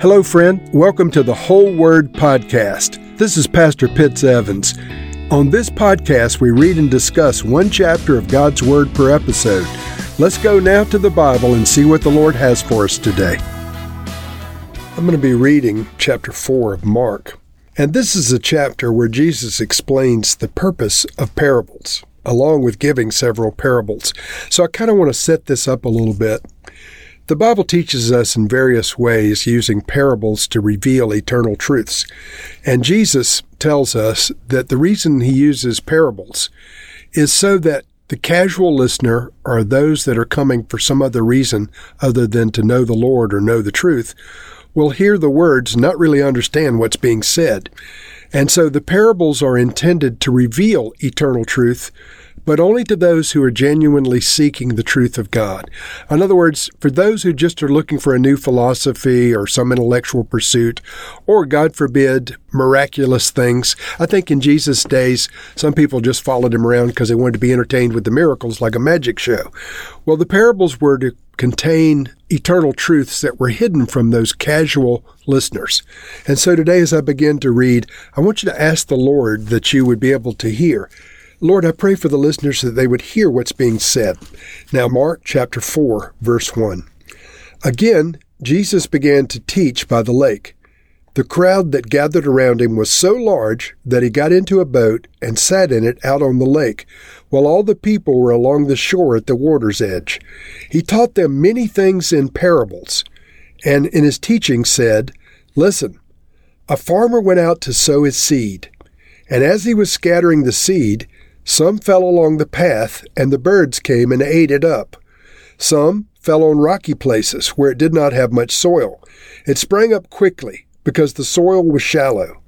Hello, friend. Welcome to the Whole Word Podcast. This is Pastor Pitts Evans. On this podcast, we read and discuss one chapter of God's Word per episode. Let's go now to the Bible and see what the Lord has for us today. I'm going to be reading chapter 4 of Mark. And this is a chapter where Jesus explains the purpose of parables, along with giving several parables. So I kind of want to set this up a little bit. The Bible teaches us in various ways using parables to reveal eternal truths. And Jesus tells us that the reason he uses parables is so that the casual listener or those that are coming for some other reason other than to know the Lord or know the truth will hear the words, not really understand what's being said. And so the parables are intended to reveal eternal truth, but only to those who are genuinely seeking the truth of God. In other words, for those who just are looking for a new philosophy or some intellectual pursuit, or God forbid, miraculous things. I think in Jesus' days, some people just followed him around because they wanted to be entertained with the miracles like a magic show. Well, the parables were to contain eternal truths that were hidden from those casual listeners. And so today, as I begin to read, I want you to ask the Lord that you would be able to hear. Lord, I pray for the listeners that they would hear what's being said. Now, Mark chapter 4, verse 1. Again, Jesus began to teach by the lake. The crowd that gathered around him was so large that he got into a boat and sat in it out on the lake, while all the people were along the shore at the water's edge. He taught them many things in parables, and in his teaching said, Listen, a farmer went out to sow his seed, and as he was scattering the seed, some fell along the path, and the birds came and ate it up. Some fell on rocky places where it did not have much soil. It sprang up quickly because the soil was shallow.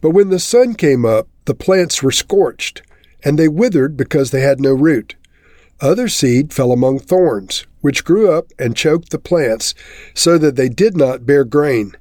But when the sun came up, the plants were scorched, and they withered because they had no root. Other seed fell among thorns, which grew up and choked the plants, so that they did not bear grain.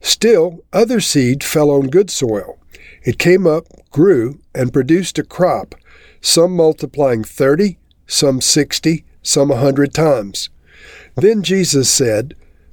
Still, other seed fell on good soil. It came up, grew, and produced a crop, some multiplying thirty, some sixty, some a hundred times. Then Jesus said,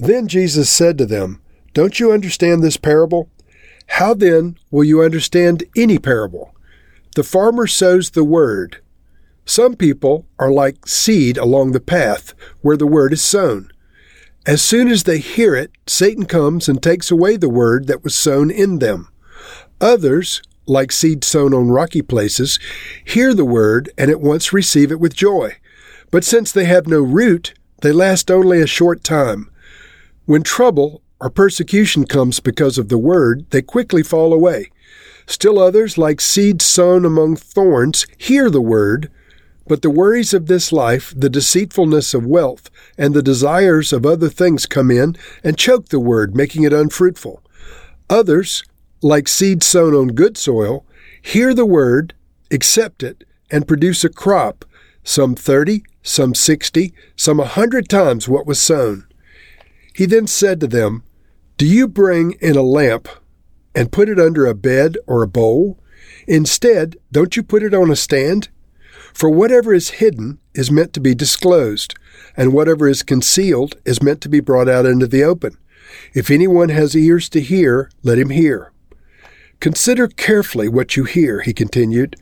Then Jesus said to them, Don't you understand this parable? How then will you understand any parable? The farmer sows the word. Some people are like seed along the path where the word is sown. As soon as they hear it, Satan comes and takes away the word that was sown in them. Others, like seed sown on rocky places, hear the word and at once receive it with joy. But since they have no root, they last only a short time. When trouble or persecution comes because of the word, they quickly fall away. Still others, like seeds sown among thorns, hear the word, but the worries of this life, the deceitfulness of wealth, and the desires of other things come in and choke the word, making it unfruitful. Others, like seeds sown on good soil, hear the word, accept it, and produce a crop, some thirty, some sixty, some a hundred times what was sown. He then said to them, Do you bring in a lamp and put it under a bed or a bowl? Instead, don't you put it on a stand? For whatever is hidden is meant to be disclosed, and whatever is concealed is meant to be brought out into the open. If anyone has ears to hear, let him hear. Consider carefully what you hear, he continued.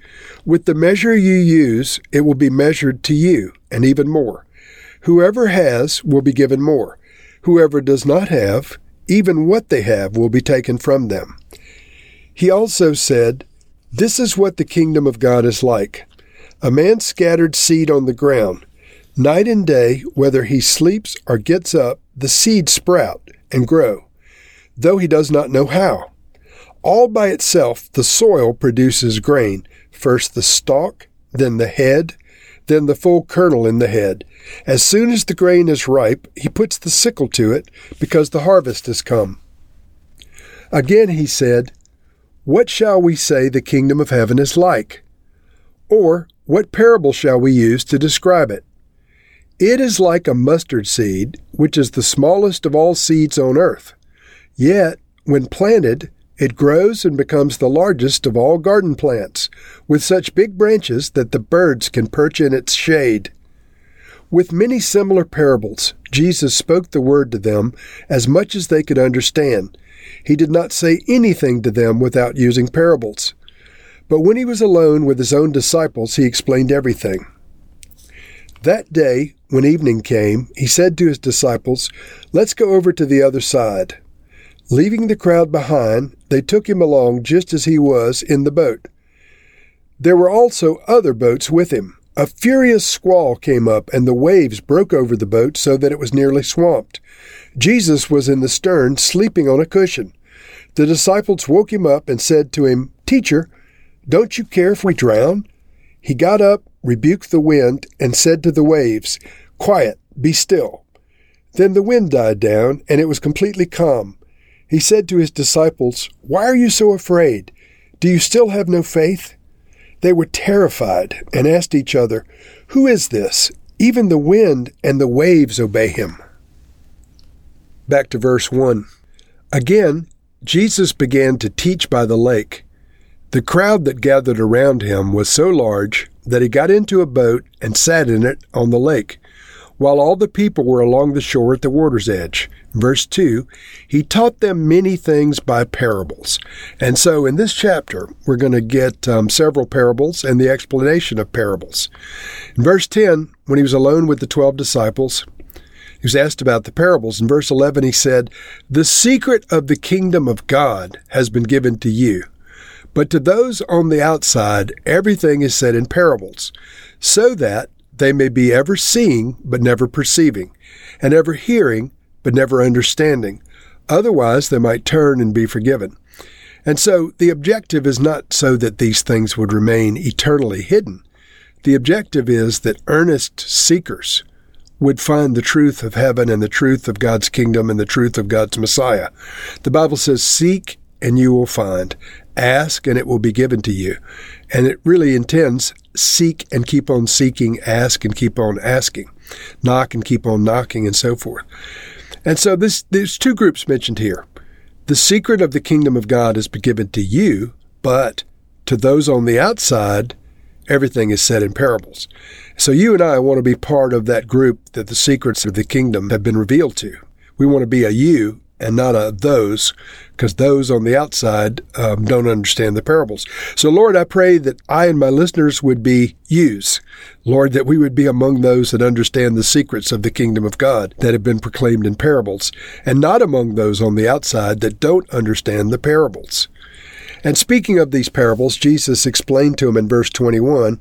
With the measure you use, it will be measured to you, and even more. Whoever has will be given more Whoever does not have, even what they have will be taken from them. He also said, This is what the kingdom of God is like. A man scattered seed on the ground. Night and day, whether he sleeps or gets up, the seed sprout and grow, though he does not know how. All by itself, the soil produces grain, first the stalk, then the head, then the full kernel in the head. As soon as the grain is ripe, he puts the sickle to it, because the harvest has come. Again he said, What shall we say the kingdom of heaven is like? Or, what parable shall we use to describe it? It is like a mustard seed, which is the smallest of all seeds on earth. Yet, when planted, it grows and becomes the largest of all garden plants, with such big branches that the birds can perch in its shade. With many similar parables, Jesus spoke the word to them as much as they could understand. He did not say anything to them without using parables. But when he was alone with his own disciples, he explained everything. That day, when evening came, he said to his disciples, Let's go over to the other side. Leaving the crowd behind, they took him along just as he was in the boat. There were also other boats with him. A furious squall came up, and the waves broke over the boat so that it was nearly swamped. Jesus was in the stern, sleeping on a cushion. The disciples woke him up and said to him, Teacher, don't you care if we drown? He got up, rebuked the wind, and said to the waves, Quiet, be still. Then the wind died down, and it was completely calm. He said to his disciples, Why are you so afraid? Do you still have no faith? They were terrified and asked each other, Who is this? Even the wind and the waves obey him. Back to verse 1. Again, Jesus began to teach by the lake. The crowd that gathered around him was so large that he got into a boat and sat in it on the lake, while all the people were along the shore at the water's edge. Verse 2 He taught them many things by parables. And so in this chapter, we're going to get um, several parables and the explanation of parables. In verse 10, when he was alone with the twelve disciples, he was asked about the parables. In verse 11, he said, The secret of the kingdom of God has been given to you but to those on the outside, everything is said in parables, so that they may be ever seeing but never perceiving, and ever hearing but never understanding. Otherwise, they might turn and be forgiven. And so the objective is not so that these things would remain eternally hidden. The objective is that earnest seekers would find the truth of heaven and the truth of God's kingdom and the truth of God's Messiah. The Bible says, Seek and you will find. Ask and it will be given to you. And it really intends seek and keep on seeking, ask and keep on asking, knock and keep on knocking, and so forth. And so this, there's two groups mentioned here. The secret of the kingdom of God has been given to you, but to those on the outside, everything is said in parables. So you and I want to be part of that group that the secrets of the kingdom have been revealed to. We want to be a you and not a those, because those on the outside um, don't understand the parables. So, Lord, I pray that I and my listeners would be yous. Lord, that we would be among those that understand the secrets of the kingdom of God that have been proclaimed in parables, and not among those on the outside that don't understand the parables. And speaking of these parables, Jesus explained to him in verse 21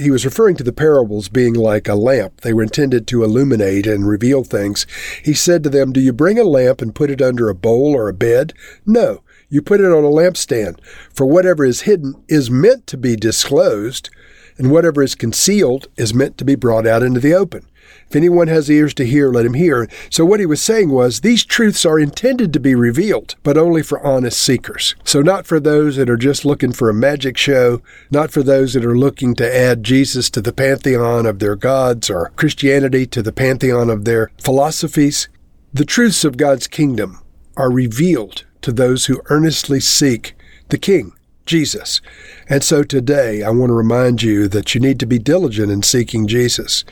he was referring to the parables being like a lamp. They were intended to illuminate and reveal things. He said to them, Do you bring a lamp and put it under a bowl or a bed? No. You put it on a lampstand. For whatever is hidden is meant to be disclosed, and whatever is concealed is meant to be brought out into the open. If anyone has ears to hear, let him hear. So what he was saying was these truths are intended to be revealed, but only for honest seekers. So not for those that are just looking for a magic show, not for those that are looking to add Jesus to the pantheon of their gods or Christianity to the pantheon of their philosophies. The truths of God's kingdom are revealed to those who earnestly seek the King. Jesus. And so today I want to remind you that you need to be diligent in seeking Jesus.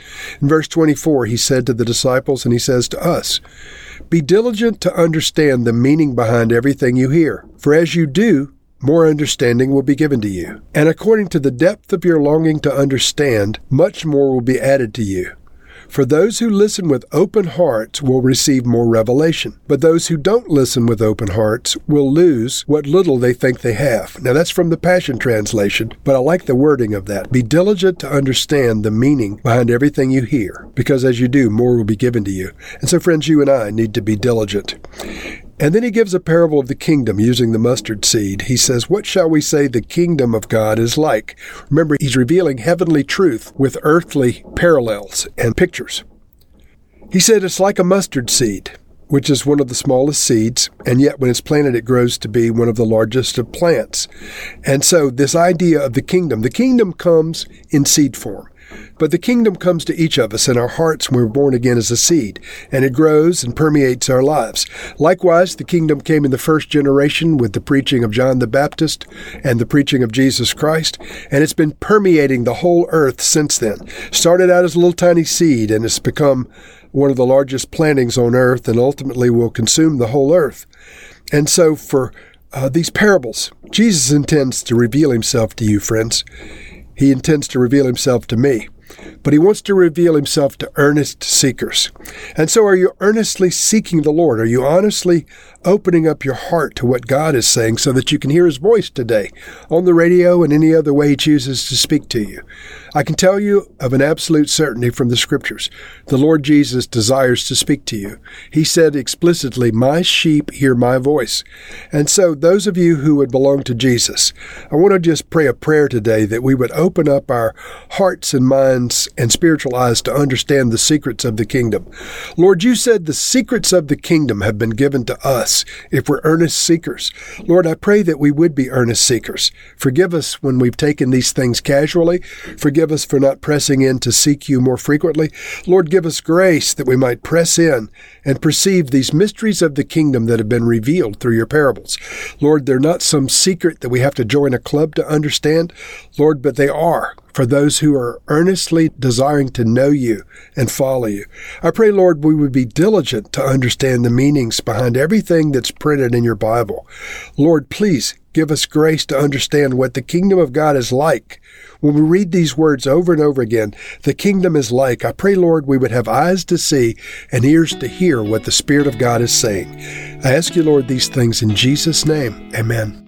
In verse 24, he said to the disciples, and he says to us, Be diligent to understand the meaning behind everything you hear, for as you do, more understanding will be given to you. And according to the depth of your longing to understand, much more will be added to you. For those who listen with open hearts will receive more revelation, but those who don't listen with open hearts will lose what little they think they have. Now that's from the Passion Translation, but I like the wording of that. Be diligent to understand the meaning behind everything you hear, because as you do, more will be given to you. And so, friends, you and I need to be diligent. And then he gives a parable of the kingdom using the mustard seed. He says, What shall we say the kingdom of God is like? Remember, he's revealing heavenly truth with earthly parallels and pictures. He said, It's like a mustard seed. which is one of the smallest seeds, and yet when it's planted, it grows to be one of the largest of plants. And so, this idea of the kingdom, the kingdom comes in seed form. But the kingdom comes to each of us in our hearts when we're born again as a seed, and it grows and permeates our lives. Likewise, the kingdom came in the first generation with the preaching of John the Baptist and the preaching of Jesus Christ, and it's been permeating the whole earth since then. Started out as a little tiny seed, and it's become one of the largest plantings on earth, and ultimately will consume the whole earth. And so, for uh, these parables, Jesus intends to reveal himself to you, friends. He intends to reveal himself to me but he wants to reveal himself to earnest seekers. And so, are you earnestly seeking the Lord? Are you honestly opening up your heart to what God is saying so that you can hear his voice today on the radio and any other way he chooses to speak to you? I can tell you of an absolute certainty from the scriptures. The Lord Jesus desires to speak to you. He said explicitly, My sheep hear my voice. And so, those of you who would belong to Jesus, I want to just pray a prayer today that we would open up our hearts and minds and spiritual eyes to understand the secrets of the kingdom. Lord, you said the secrets of the kingdom have been given to us if we're earnest seekers. Lord, I pray that we would be earnest seekers. Forgive us when we've taken these things casually. Forgive us for not pressing in to seek you more frequently. Lord, give us grace that we might press in and perceive these mysteries of the kingdom that have been revealed through your parables. Lord, they're not some secret that we have to join a club to understand, Lord, but they are for those who are earnestly desiring to know you and follow you. I pray, Lord, we would be diligent to understand the meanings behind everything that's printed in your Bible. Lord, please give us grace to understand what the kingdom of God is like. When we read these words over and over again, the kingdom is like. I pray, Lord, we would have eyes to see and ears to hear what the Spirit of God is saying. I ask you, Lord, these things in Jesus' name. Amen.